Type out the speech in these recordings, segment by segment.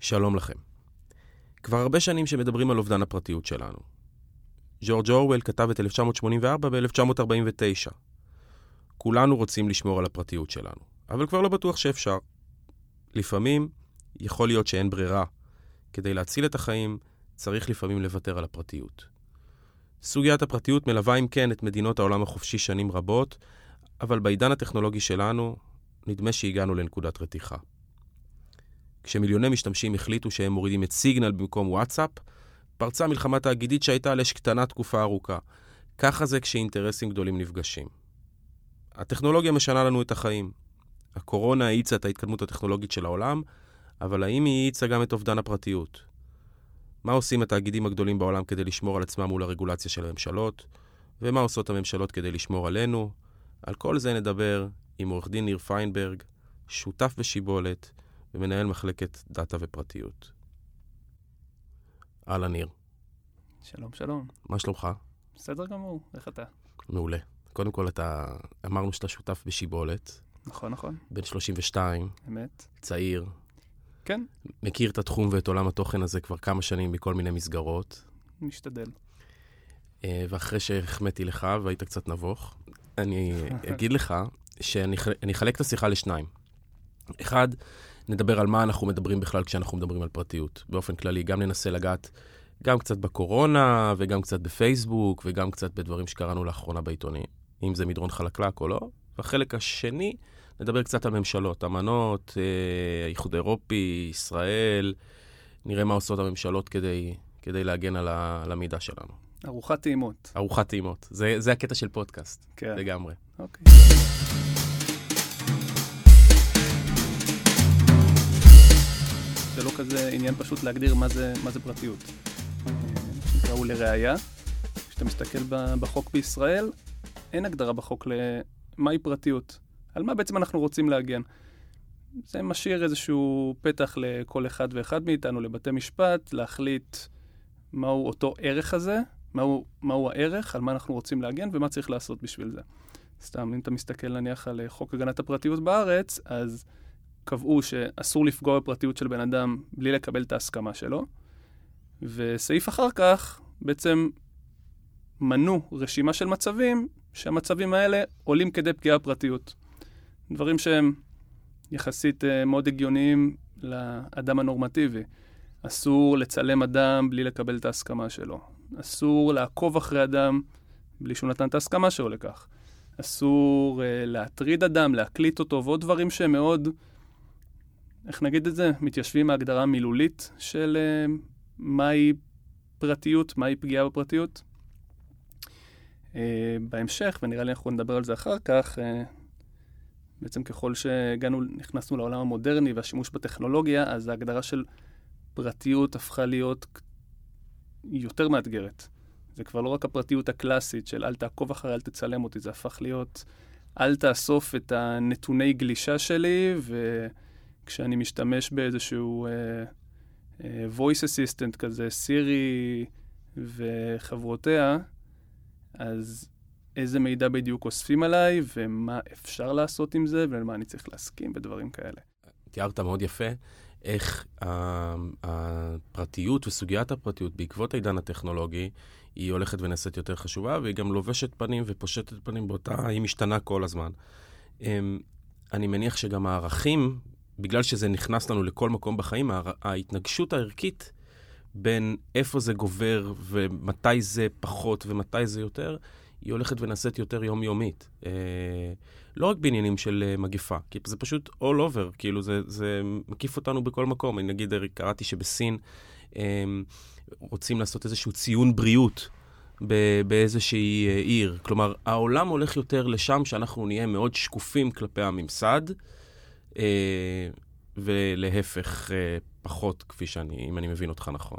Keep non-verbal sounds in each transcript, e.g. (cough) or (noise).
שלום לכם. כבר הרבה שנים שמדברים על אובדן הפרטיות שלנו. ג'ורג' אורוול כתב את 1984 ב-1949. כולנו רוצים לשמור על הפרטיות שלנו, אבל כבר לא בטוח שאפשר. לפעמים יכול להיות שאין ברירה. כדי להציל את החיים, צריך לפעמים לוותר על הפרטיות. סוגיית הפרטיות מלווה אם כן את מדינות העולם החופשי שנים רבות, אבל בעידן הטכנולוגי שלנו, נדמה שהגענו לנקודת רתיחה. כשמיליוני משתמשים החליטו שהם מורידים את סיגנל במקום וואטסאפ, פרצה מלחמה תאגידית שהייתה על אש קטנה תקופה ארוכה. ככה זה כשאינטרסים גדולים נפגשים. הטכנולוגיה משנה לנו את החיים. הקורונה האיצה את ההתקדמות הטכנולוגית של העולם, אבל האם היא האיצה גם את אובדן הפרטיות? מה עושים התאגידים הגדולים בעולם כדי לשמור על עצמם מול הרגולציה של הממשלות? ומה עושות הממשלות כדי לשמור עלינו? על כל זה נדבר עם עורך דין ניר פיינברג, שותף בשיבולת ומנהל מחלקת דאטה ופרטיות. אהלן ניר. שלום, שלום. מה שלומך? בסדר גמור, איך אתה? מעולה. קודם כל, אתה... אמרנו שאתה שותף בשיבולת. נכון, נכון. בן 32. אמת. צעיר. כן. מכיר את התחום ואת עולם התוכן הזה כבר כמה שנים מכל מיני מסגרות. משתדל. אה, ואחרי שהחמאתי לך והיית קצת נבוך, אני (laughs) אגיד לך שאני אחלק את השיחה לשניים. אחד, נדבר על מה אנחנו מדברים בכלל כשאנחנו מדברים על פרטיות. באופן כללי, גם ננסה לגעת גם קצת בקורונה, וגם קצת בפייסבוק, וגם קצת בדברים שקראנו לאחרונה בעיתונים, אם זה מדרון חלקלק או לא. והחלק השני, נדבר קצת על ממשלות, אמנות, אה, האיחוד האירופי, ישראל, נראה מה עושות הממשלות כדי, כדי להגן על, ה, על המידע שלנו. ארוחת טעימות. ארוחת טעימות. זה, זה הקטע של פודקאסט, כן. לגמרי. אוקיי. זה לא כזה עניין פשוט להגדיר מה זה, מה זה פרטיות. נקרא הוא לראיה, כשאתה מסתכל בחוק בישראל, אין הגדרה בחוק למהי פרטיות. על מה בעצם אנחנו רוצים להגן. זה משאיר איזשהו פתח לכל אחד ואחד מאיתנו, לבתי משפט, להחליט מהו אותו ערך הזה, מהו, מהו הערך, על מה אנחנו רוצים להגן ומה צריך לעשות בשביל זה. סתם, אם אתה מסתכל נניח על חוק הגנת הפרטיות בארץ, אז קבעו שאסור לפגוע בפרטיות של בן אדם בלי לקבל את ההסכמה שלו, וסעיף אחר כך בעצם מנו רשימה של מצבים, שהמצבים האלה עולים כדי פגיעה בפרטיות. דברים שהם יחסית uh, מאוד הגיוניים לאדם הנורמטיבי. אסור לצלם אדם בלי לקבל את ההסכמה שלו. אסור לעקוב אחרי אדם בלי שהוא נתן את ההסכמה שלו לכך. אסור uh, להטריד אדם, להקליט אותו, ועוד דברים שהם מאוד, איך נגיד את זה? מתיישבים מההגדרה המילולית של uh, מהי פרטיות, מהי פגיעה בפרטיות. Uh, בהמשך, ונראה לי אנחנו נדבר על זה אחר כך, uh, בעצם ככל שהגענו, נכנסנו לעולם המודרני והשימוש בטכנולוגיה, אז ההגדרה של פרטיות הפכה להיות יותר מאתגרת. זה כבר לא רק הפרטיות הקלאסית של אל תעקוב אחרי, אל תצלם אותי, זה הפך להיות אל תאסוף את הנתוני גלישה שלי, וכשאני משתמש באיזשהו uh, uh, voice assistant כזה, סירי וחברותיה, אז איזה מידע בדיוק אוספים עליי, ומה אפשר לעשות עם זה, ולמה אני צריך להסכים, ודברים כאלה. תיארת מאוד יפה איך הפרטיות וסוגיית הפרטיות בעקבות העידן הטכנולוגי, היא הולכת ונעשית יותר חשובה, והיא גם לובשת פנים ופושטת פנים באותה, היא משתנה כל הזמן. אני מניח שגם הערכים, בגלל שזה נכנס לנו לכל מקום בחיים, ההתנגשות הערכית בין איפה זה גובר ומתי זה פחות ומתי זה יותר, היא הולכת ונעשית יותר יומיומית. אה, לא רק בעניינים של אה, מגפה, כי זה פשוט all over, כאילו זה, זה מקיף אותנו בכל מקום. אני נגיד, קראתי שבסין אה, רוצים לעשות איזשהו ציון בריאות באיזושהי אה, עיר. כלומר, העולם הולך יותר לשם, שאנחנו נהיה מאוד שקופים כלפי הממסד, ולהפך, אה, פחות, כפי שאני, אם אני מבין אותך נכון.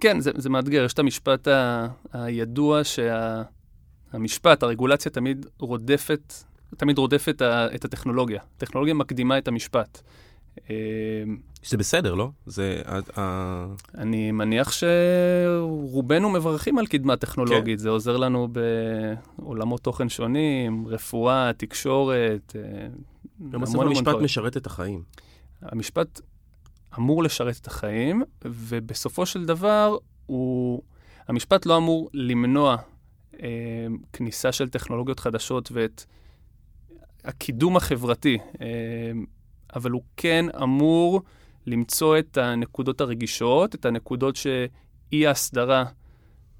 כן, זה, זה מאתגר. יש את המשפט ה, הידוע שהמשפט, שה, הרגולציה תמיד רודפת, תמיד רודפת ה, את הטכנולוגיה. הטכנולוגיה מקדימה את המשפט. זה בסדר, לא? זה... אני מניח שרובנו מברכים על קדמה טכנולוגית. כן. זה עוזר לנו בעולמות תוכן שונים, רפואה, תקשורת. בסוף המשפט משרת את החיים. המשפט אמור לשרת את החיים, ובסופו של דבר הוא... המשפט לא אמור למנוע אה, כניסה של טכנולוגיות חדשות ואת הקידום החברתי, אה, אבל הוא כן אמור למצוא את הנקודות הרגישות, את הנקודות שאי ההסדרה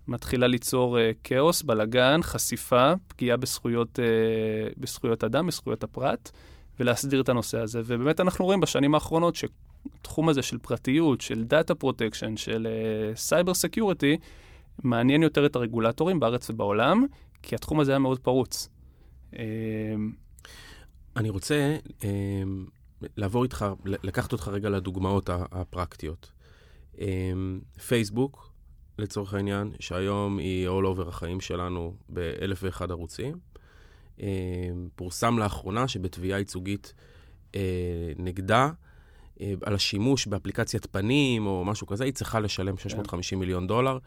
מתחילה ליצור אה, כאוס, בלגן, חשיפה, פגיעה בזכויות, אה, בזכויות אדם, בזכויות הפרט, ולהסדיר את הנושא הזה. ובאמת אנחנו רואים בשנים האחרונות שהתחום הזה של פרטיות, של data protection, של cyber uh, security, מעניין יותר את הרגולטורים בארץ ובעולם, כי התחום הזה היה מאוד פרוץ. אני רוצה לעבור איתך, לקחת אותך רגע לדוגמאות הפרקטיות. פייסבוק, לצורך העניין, שהיום היא all over החיים שלנו באלף ואחד ערוצים. פורסם לאחרונה שבתביעה ייצוגית נגדה, על השימוש באפליקציית פנים או משהו כזה, היא צריכה לשלם 650 כן. מיליון דולר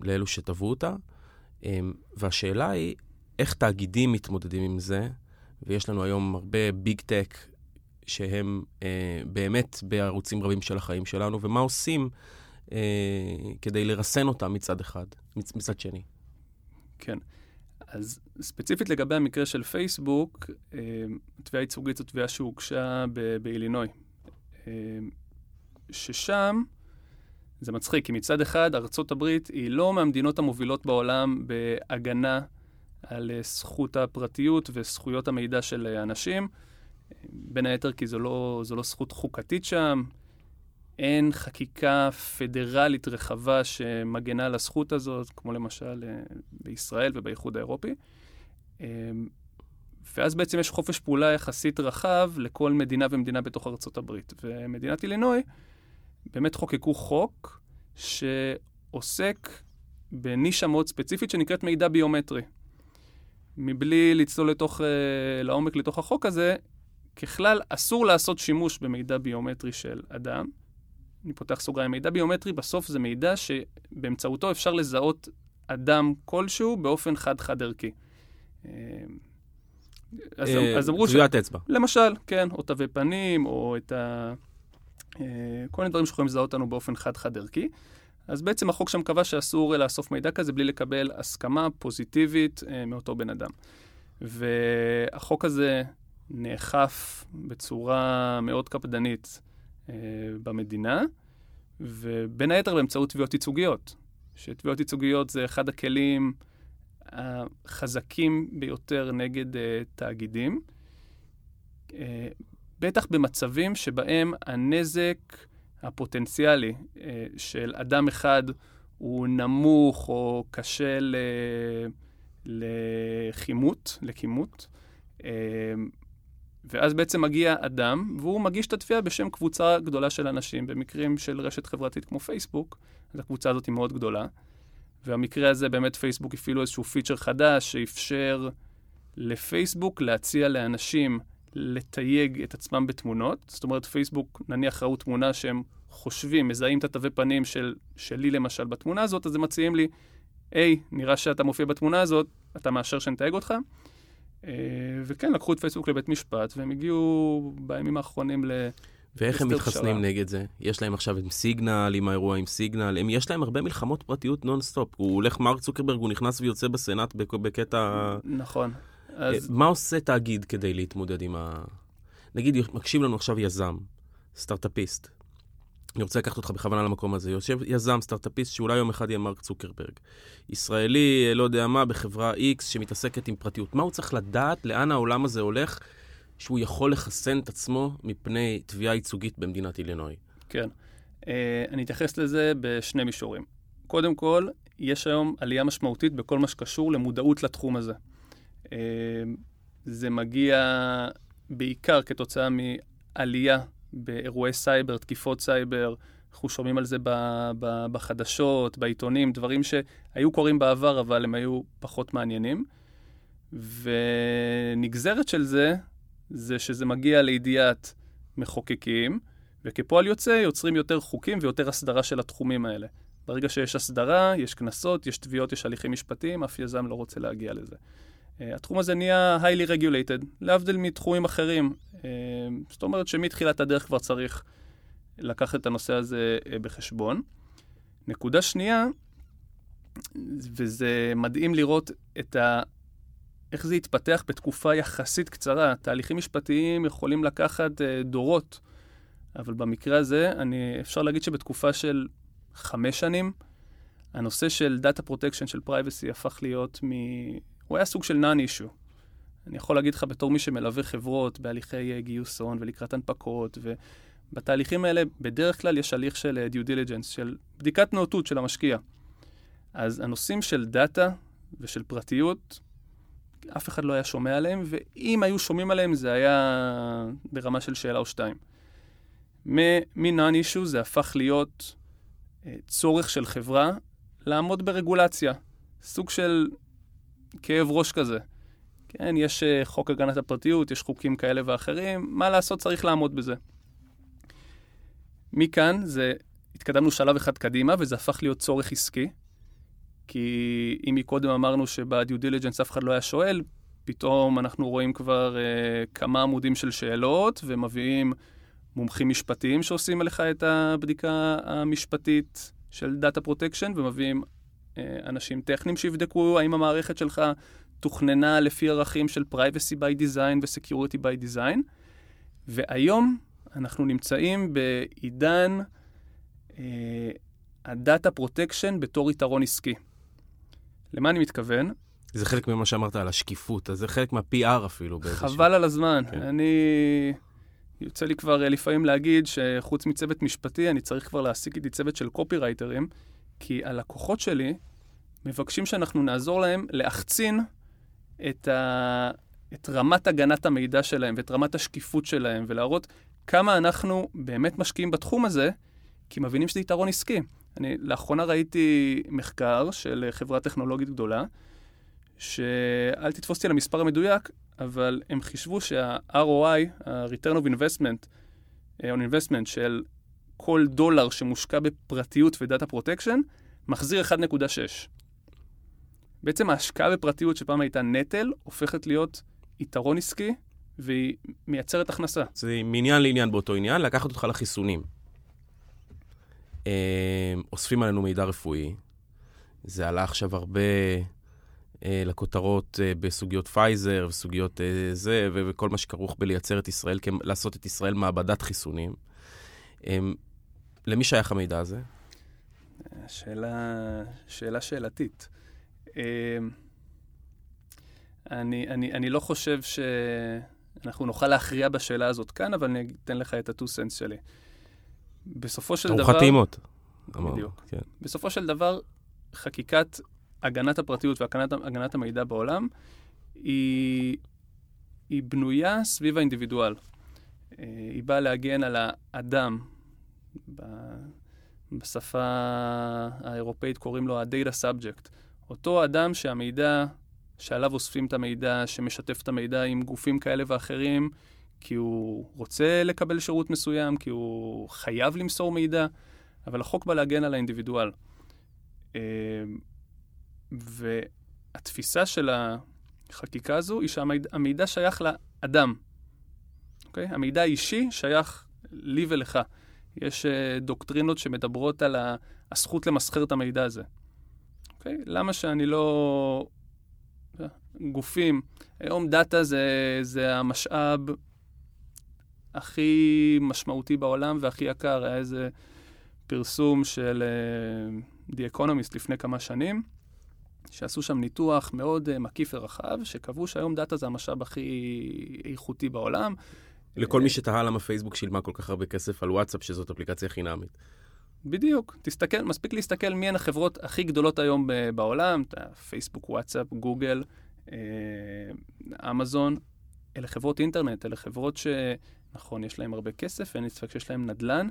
לאלו שתבעו אותה. והשאלה היא, איך תאגידים מתמודדים עם זה? ויש לנו היום הרבה ביג טק שהם אה, באמת בערוצים רבים של החיים שלנו, ומה עושים אה, כדי לרסן אותם מצד אחד, מצ, מצד שני. כן. אז ספציפית לגבי המקרה של פייסבוק, אה, תביעה ייצוגית זו תביעה שהוגשה באילינוי. אה, ששם, זה מצחיק, כי מצד אחד, ארצות הברית היא לא מהמדינות המובילות בעולם בהגנה על אה, זכות הפרטיות וזכויות המידע של אה, אנשים. בין היתר כי זו לא, זו לא זכות חוקתית שם, אין חקיקה פדרלית רחבה שמגנה על הזכות הזאת, כמו למשל אה, בישראל ובאיחוד האירופי. ואז בעצם יש חופש פעולה יחסית רחב לכל מדינה ומדינה בתוך ארצות הברית. ומדינת אילינוי באמת חוקקו חוק שעוסק בנישה מאוד ספציפית שנקראת מידע ביומטרי. מבלי לצלול לתוך, uh, לעומק לתוך החוק הזה, ככלל אסור לעשות שימוש במידע ביומטרי של אדם. אני פותח סוגריים, מידע ביומטרי בסוף זה מידע שבאמצעותו אפשר לזהות אדם כלשהו באופן חד-חד ערכי. אה, אז, אה, אז אמרו ש... טביעת אצבע. למשל, כן, או תווי פנים, או את ה... כל מיני דברים שיכולים לזהות אותנו באופן חד-חד ערכי. אז בעצם החוק שם קבע שאסור לאסוף מידע כזה בלי לקבל הסכמה פוזיטיבית אה, מאותו בן אדם. והחוק הזה נאכף בצורה מאוד קפדנית אה, במדינה, ובין היתר באמצעות תביעות ייצוגיות. שתביעות ייצוגיות זה אחד הכלים החזקים ביותר נגד אה, תאגידים. אה, בטח במצבים שבהם הנזק הפוטנציאלי אה, של אדם אחד הוא נמוך או קשה ל... לכימות, לכימות. אה, ואז בעצם מגיע אדם, והוא מגיש את התביעה בשם קבוצה גדולה של אנשים. במקרים של רשת חברתית כמו פייסבוק, אז הקבוצה הזאת היא מאוד גדולה. והמקרה הזה באמת פייסבוק הפעילו איזשהו פיצ'ר חדש שאפשר לפייסבוק להציע לאנשים לתייג את עצמם בתמונות. זאת אומרת, פייסבוק, נניח ראו תמונה שהם חושבים, מזהים את התווי פנים של, שלי למשל בתמונה הזאת, אז הם מציעים לי, היי, נראה שאתה מופיע בתמונה הזאת, אתה מאשר שנתייג אותך? אה, וכן, לקחו את פייסבוק לבית משפט, והם הגיעו בימים האחרונים ל... ואיך הם מתחסנים שרה. נגד זה? יש להם עכשיו עם סיגנל, עם האירוע עם סיגנל, הם, יש להם הרבה מלחמות פרטיות נונסטופ. הוא הולך, מרק צוקרברג, הוא נכנס ויוצא בסנאט בקטע... נכון. אז... מה עושה תאגיד כדי להתמודד עם ה... נגיד, מקשיב לנו עכשיו יזם, סטארט-אפיסט. אני רוצה לקחת אותך בכוונה למקום הזה. יושב יזם, סטארט-אפיסט, שאולי יום אחד יהיה מרק צוקרברג. ישראלי, לא יודע מה, בחברה X שמתעסקת עם פרטיות. מה הוא צריך לדעת, לאן העולם הזה הולך, שהוא יכול לחסן את עצמו מפני תביעה ייצוגית במדינת אילינוי? כן. Uh, אני אתייחס לזה בשני מישורים. קודם כל, יש היום עלייה משמעותית בכל מה שקשור למודעות לתחום הזה. אה, זה מגיע בעיקר כתוצאה מעלייה באירועי סייבר, תקיפות סייבר. אנחנו שומעים על זה ב, ב, בחדשות, בעיתונים, דברים שהיו קורים בעבר, אבל הם היו פחות מעניינים. ונגזרת של זה, זה שזה מגיע לידיעת מחוקקים, וכפועל יוצא יוצרים יותר חוקים ויותר הסדרה של התחומים האלה. ברגע שיש הסדרה, יש קנסות, יש תביעות, יש הליכים משפטיים, אף יזם לא רוצה להגיע לזה. Uh, התחום הזה נהיה highly regulated, להבדיל מתחומים אחרים. Uh, זאת אומרת שמתחילת הדרך כבר צריך לקחת את הנושא הזה אה, בחשבון. נקודה שנייה, וזה מדהים לראות את ה... איך זה התפתח בתקופה יחסית קצרה. תהליכים משפטיים יכולים לקחת דורות, אבל במקרה הזה, אני, אפשר להגיד שבתקופה של חמש שנים, הנושא של Data Protection, של Privacy, הפך להיות. הוא היה סוג של non-issue. אני יכול להגיד לך בתור מי שמלווה חברות בהליכי אה, גיוס הון ולקראת הנפקות, ובתהליכים האלה בדרך כלל יש הליך של אה, due diligence, של בדיקת נאותות של המשקיע. אז הנושאים של דאטה ושל פרטיות, אף אחד לא היה שומע עליהם, ואם היו שומעים עליהם זה היה ברמה של שאלה או שתיים. מ-non-issue זה הפך להיות אה, צורך של חברה לעמוד ברגולציה. סוג של כאב ראש כזה. כן, יש uh, חוק הגנת הפרטיות, יש חוקים כאלה ואחרים, מה לעשות, צריך לעמוד בזה. מכאן זה, התקדמנו שלב אחד קדימה, וזה הפך להיות צורך עסקי. כי אם מקודם אמרנו שבדיו דיליג'נס אף אחד לא היה שואל, פתאום אנחנו רואים כבר uh, כמה עמודים של שאלות, ומביאים מומחים משפטיים שעושים עליך את הבדיקה המשפטית של data protection, ומביאים אנשים טכניים שיבדקו האם המערכת שלך תוכננה לפי ערכים של privacy by design ו-security by design, והיום אנחנו נמצאים בעידן אה, ה data protection בתור יתרון עסקי. למה אני מתכוון? זה חלק ממה שאמרת על השקיפות, אז זה חלק מה-PR אפילו. חבל על הזמן. כן. אני... יוצא לי כבר אה, לפעמים להגיד שחוץ מצוות משפטי, אני צריך כבר להעסיק איתי צוות של קופירייטרים, כי הלקוחות שלי מבקשים שאנחנו נעזור להם להחצין את, ה... את רמת הגנת המידע שלהם ואת רמת השקיפות שלהם, ולהראות כמה אנחנו באמת משקיעים בתחום הזה, כי מבינים שזה יתרון עסקי. אני לאחרונה ראיתי מחקר של חברה טכנולוגית גדולה, שאל תתפוס אותי על המספר המדויק, אבל הם חישבו שה-ROI, ה-return of investment, אה, on investment של כל דולר שמושקע בפרטיות ו data protection, מחזיר 1.6. בעצם ההשקעה בפרטיות שפעם הייתה נטל, הופכת להיות יתרון עסקי, והיא מייצרת הכנסה. זה מעניין לעניין באותו עניין, לקחת אותך לחיסונים. אה, אוספים עלינו מידע רפואי. זה עלה עכשיו הרבה אה, לכותרות אה, בסוגיות פייזר וסוגיות אה, זה, וכל מה שכרוך בלייצר את ישראל, לעשות את ישראל מעבדת חיסונים. אה, למי שייך המידע הזה? שאלה, שאלה שאלתית. אמ, אני, אני, אני לא חושב שאנחנו נוכל להכריע בשאלה הזאת כאן, אבל אני אתן לך את ה-2 cents שלי. בסופו של דבר... ארוחת טעימות. בדיוק. כן. בסופו של דבר, חקיקת הגנת הפרטיות והגנת המידע בעולם היא, היא בנויה סביב האינדיבידואל. אה, היא באה להגן על האדם. בשפה האירופאית קוראים לו ה-data subject. אותו אדם שהמידע, שעליו אוספים את המידע, שמשתף את המידע עם גופים כאלה ואחרים, כי הוא רוצה לקבל שירות מסוים, כי הוא חייב למסור מידע, אבל החוק בא להגן על האינדיבידואל. אה, והתפיסה של החקיקה הזו היא שהמידע שייך לאדם. Okay? אוקיי? המידע האישי שייך לי ולך. יש uh, דוקטרינות שמדברות על הזכות למסחר את המידע הזה. אוקיי? למה שאני לא... גופים, היום דאטה זה, זה המשאב הכי משמעותי בעולם והכי יקר. היה איזה פרסום של אה, The Economist לפני כמה שנים, שעשו שם ניתוח מאוד אה, מקיף ורחב, שקבעו שהיום דאטה זה המשאב הכי איכותי בעולם. לכל מי שתהה למה פייסבוק שילמה כל כך הרבה כסף על וואטסאפ, שזאת אפליקציה חינמית. בדיוק. תסתכל, מספיק להסתכל מי הן החברות הכי גדולות היום בעולם, פייסבוק, וואטסאפ, גוגל, אה, אמזון. אלה חברות אינטרנט, אלה חברות שנכון, יש להן הרבה כסף, אין לי ספק שיש להן נדל"ן,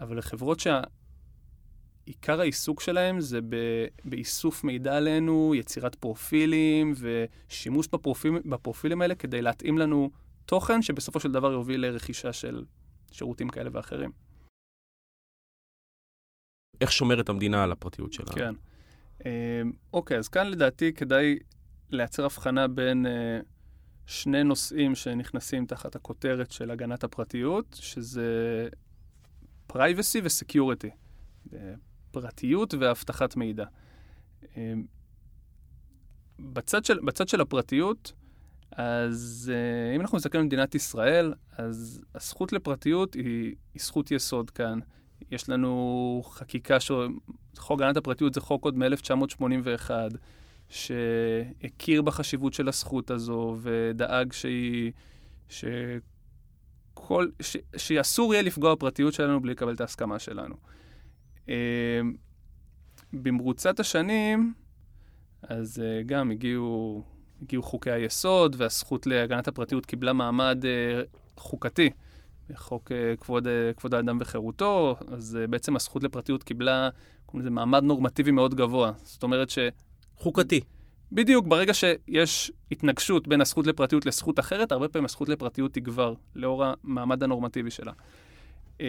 אבל אלה חברות שעיקר העיסוק שלהן זה ב... באיסוף מידע עלינו, יצירת פרופילים ושימוש בפרופיל... בפרופילים האלה כדי להתאים לנו תוכן שבסופו של דבר יוביל לרכישה של שירותים כאלה ואחרים. איך שומרת המדינה על הפרטיות שלה. כן. אמ, אוקיי, אז כאן לדעתי כדאי לייצר הבחנה בין אה, שני נושאים שנכנסים תחת הכותרת של הגנת הפרטיות, שזה privacy ו-security, פרטיות ואבטחת מידע. בצד של, בצד של הפרטיות, אז אם אנחנו מסתכלים על מדינת ישראל, אז הזכות לפרטיות היא, היא זכות יסוד כאן. יש לנו חקיקה, ש... חוק הגנת הפרטיות זה חוק עוד מ-1981, שהכיר בחשיבות של הזכות הזו ודאג שהיא... שכל... ש... שאסור יהיה לפגוע בפרטיות שלנו בלי לקבל את ההסכמה שלנו. אמ, במרוצת השנים, אז אה, גם הגיעו, הגיעו חוקי היסוד, והזכות להגנת הפרטיות קיבלה מעמד אה, חוקתי. חוק אה, כבוד, כבוד האדם וחירותו, אז בעצם הזכות לפרטיות קיבלה, קוראים לזה מעמד נורמטיבי מאוד גבוה. זאת אומרת ש... חוקתי. בדיוק, ברגע שיש התנגשות בין הזכות לפרטיות לזכות אחרת, הרבה פעמים הזכות לפרטיות תגבר, לאור המעמד הנורמטיבי שלה. Uh,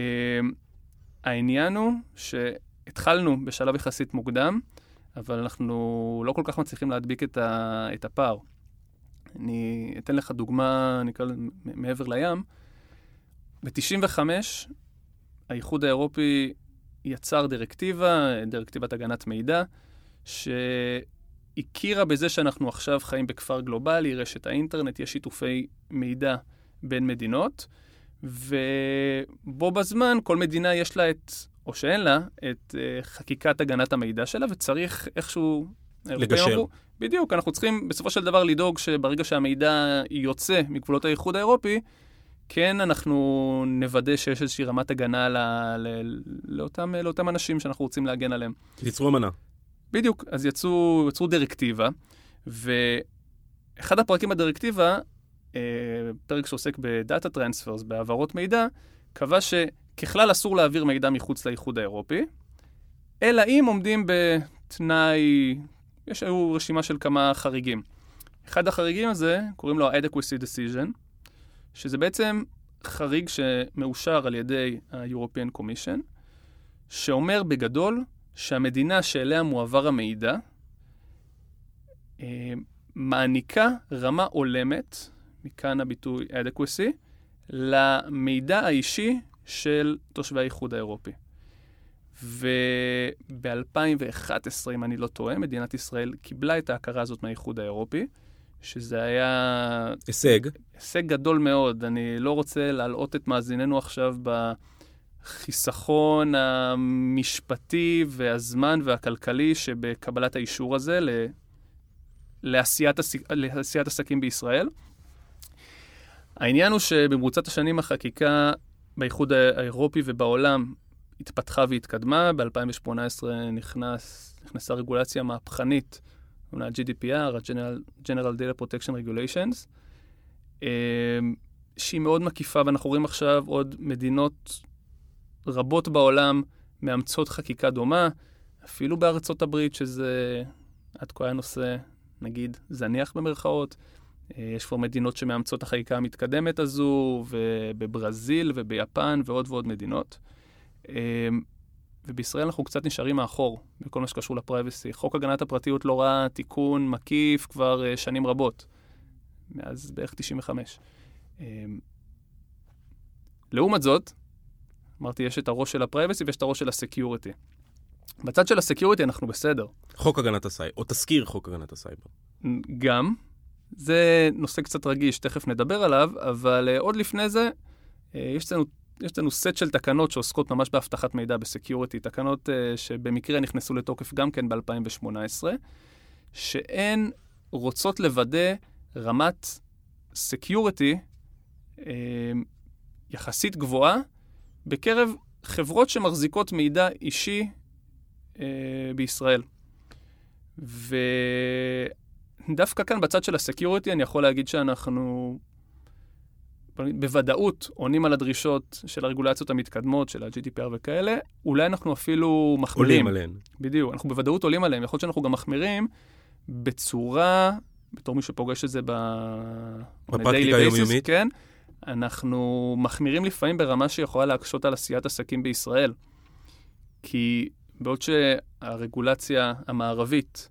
העניין הוא שהתחלנו בשלב יחסית מוקדם, אבל אנחנו לא כל כך מצליחים להדביק את, ה, את הפער. אני אתן לך דוגמה, נקרא לזה מעבר לים. ב-95' האיחוד האירופי יצר דירקטיבה, דירקטיבת הגנת מידע, שהכירה בזה שאנחנו עכשיו חיים בכפר גלובלי, רשת האינטרנט, יש שיתופי מידע בין מדינות, ובו בזמן כל מדינה יש לה את, או שאין לה, את uh, חקיקת הגנת המידע שלה, וצריך איכשהו... לגשר. אמרו, בדיוק, אנחנו צריכים בסופו של דבר לדאוג שברגע שהמידע יוצא מגבולות האיחוד האירופי, כן אנחנו נוודא שיש איזושהי רמת הגנה ל, ל, לאותם, לאותם אנשים שאנחנו רוצים להגן עליהם. ייצרו אמנה. בדיוק, אז יצרו, יצרו דירקטיבה, ואחד הפרקים בדירקטיבה, אה, פרק שעוסק בדאטה טרנספרס, בהעברות מידע, קבע שככלל אסור להעביר מידע מחוץ לאיחוד האירופי, אלא אם עומדים בתנאי, יש היו רשימה של כמה חריגים. אחד החריגים הזה, קוראים לו ה-adequacy decision, שזה בעצם חריג שמאושר על ידי ה-European Commission, שאומר בגדול שהמדינה שאליה מועבר המידע אה, מעניקה רמה הולמת, מכאן הביטוי adequacy, למידע האישי של תושבי האיחוד האירופי. וב-2011, אם אני לא טועה, מדינת ישראל קיבלה את ההכרה הזאת מהאיחוד האירופי. שזה היה... הישג. הישג גדול מאוד. אני לא רוצה להלאות את מאזיננו עכשיו בחיסכון המשפטי והזמן והכלכלי שבקבלת האישור הזה ל... לעשיית, עס... לעשיית עסקים בישראל. העניין הוא שבמרוצת השנים החקיקה באיחוד האירופי ובעולם התפתחה והתקדמה. ב-2018 נכנס, נכנסה רגולציה מהפכנית ה-GDPR, ה-General Data Protection Regulations, אמ, שהיא מאוד מקיפה, ואנחנו רואים עכשיו עוד מדינות רבות בעולם מאמצות חקיקה דומה, אפילו בארצות הברית, שזה עד כה היה נושא, נגיד, זניח במרכאות. אה, יש כבר מדינות שמאמצות את החקיקה המתקדמת הזו, ובברזיל וביפן ועוד ועוד מדינות. אמ, ובישראל אנחנו קצת נשארים מאחור בכל מה שקשור ל privacy. חוק הגנת הפרטיות לא ראה תיקון מקיף כבר אה, שנים רבות, מאז בערך 95. אמ, אמ, לעומת זאת, אמרתי, יש את הראש של ה privacy ויש את הראש של ה security. בצד של ה security אנחנו בסדר. חוק הגנת הסייבר, או תזכיר חוק הגנת הסייבר. גם. זה נושא קצת רגיש, תכף נדבר עליו, אבל אה, עוד לפני זה, אה, יש לנו יש לנו סט של תקנות שעוסקות ממש באבטחת מידע, ב security, תקנות אה, שבמקרה נכנסו לתוקף גם כן ב-2018, שהן רוצות לוודא רמת security אה, יחסית גבוהה בקרב חברות שמחזיקות מידע אישי uh, בישראל. ודווקא כאן בצד של הסקיוריטי אני יכול להגיד שאנחנו בוודאות עונים על הדרישות של הרגולציות המתקדמות, של ה-GDPR וכאלה, אולי אנחנו אפילו מחמירים. עולים עליהן. בדיוק, אנחנו בוודאות עולים עליהן. יכול להיות שאנחנו גם מחמירים בצורה, בתור מי שפוגש את זה ב... בפרקטיקה היומיומית. כן, אנחנו מחמירים לפעמים ברמה שיכולה להקשות על עשיית עסקים בישראל. כי בעוד שהרגולציה המערבית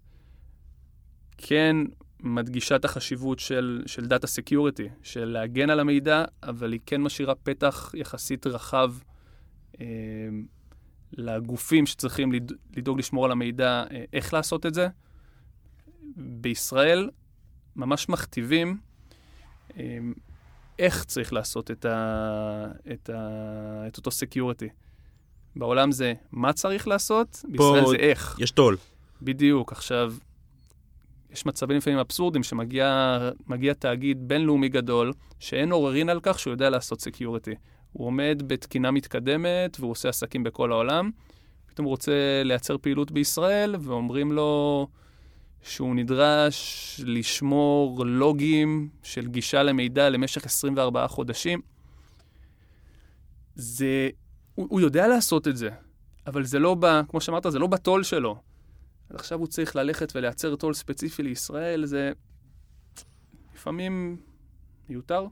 כן מדגישה את החשיבות של, של data security, של להגן על המידע, אבל היא כן משאירה פתח יחסית רחב אה, לגופים שצריכים לדאוג לשמור על המידע, איך לעשות את זה. בישראל ממש מכתיבים איך צריך לעשות את, ה, את, ה, את אותו security. בעולם זה מה צריך לעשות, בישראל זה איך. יש tool. בדיוק. עכשיו, יש מצבים לפעמים אבסורדים שמגיע תאגיד בינלאומי גדול, שאין עוררין על כך שהוא יודע לעשות security. הוא עומד בתקינה מתקדמת והוא עושה עסקים בכל העולם. פתאום הוא רוצה לייצר פעילות בישראל, ואומרים לו שהוא נדרש לשמור לוגים של גישה למידע למשך 24 חודשים. זה... הוא, הוא יודע לעשות את זה, אבל זה לא ב... כמו שאמרת, זה לא בטול שלו. אז עכשיו הוא צריך ללכת ולייצר טול ספציפי לישראל, זה לפעמים מיותר.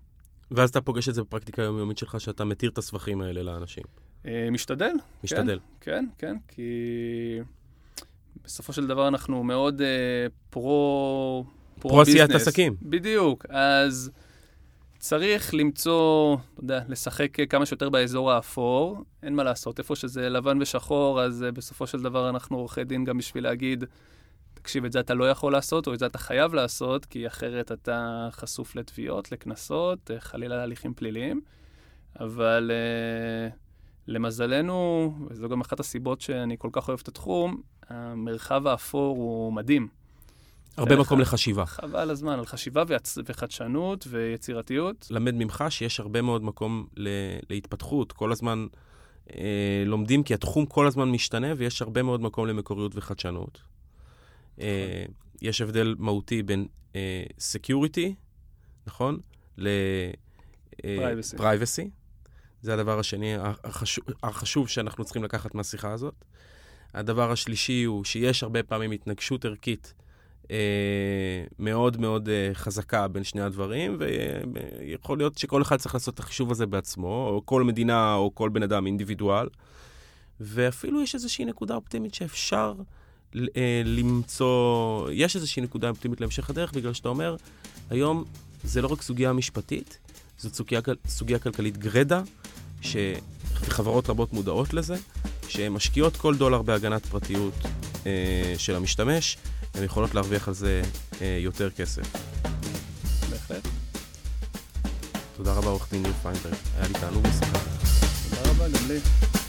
ואז אתה פוגש את זה בפרקטיקה היומיומית שלך, שאתה מתיר את הסבכים האלה לאנשים. אה, משתדל. משתדל. כן, כן, כן, כי בסופו של דבר אנחנו מאוד uh, פרו... פרו עשיית עסקים. בדיוק. אז צריך למצוא, אתה יודע, לשחק כמה שיותר באזור האפור. אין מה לעשות, איפה שזה לבן ושחור, אז uh, בסופו של דבר אנחנו עורכי דין גם בשביל להגיד, תקשיב, את זה אתה לא יכול לעשות, או את זה אתה חייב לעשות, כי אחרת אתה חשוף לתביעות, לקנסות, uh, חלילה להליכים פליליים. אבל uh, למזלנו, וזו גם אחת הסיבות שאני כל כך אוהב את התחום, המרחב האפור הוא מדהים. הרבה מקום ח... לחשיבה. חבל הזמן, על חשיבה ויצ... וחדשנות ויצירתיות. למד ממך שיש הרבה מאוד מקום ל... להתפתחות. כל הזמן אה, לומדים, כי התחום כל הזמן משתנה, ויש הרבה מאוד מקום למקוריות וחדשנות. אה. יש הבדל מהותי בין אה, security, נכון? ל-privacy. אה, זה הדבר השני החשוב, החשוב שאנחנו צריכים לקחת מהשיחה הזאת. הדבר השלישי הוא שיש הרבה פעמים התנגשות ערכית מאוד מאוד אה, חזקה בין שני הדברים, ויכול להיות שכל אחד צריך לעשות את החישוב הזה בעצמו, או כל מדינה או כל בן אדם אינדיבידואל. ואפילו יש איזושהי נקודה אופטימית שאפשר אה, למצוא, יש איזושהי נקודה אופטימית להמשך הדרך, בגלל שאתה אומר, היום זה לא רק סוגיה משפטית, זאת סוגיה, סוגיה כלכלית גרדה, שחברות רבות מודעות לזה, שהן משקיעות כל דולר בהגנת פרטיות אה, של המשתמש, הן יכולות להרוויח על זה אה, יותר כסף. בהחלט. תודה רבה, עורך דין ניר פיינברג. היה לי תענוג לשחק. תודה רבה, גם לי.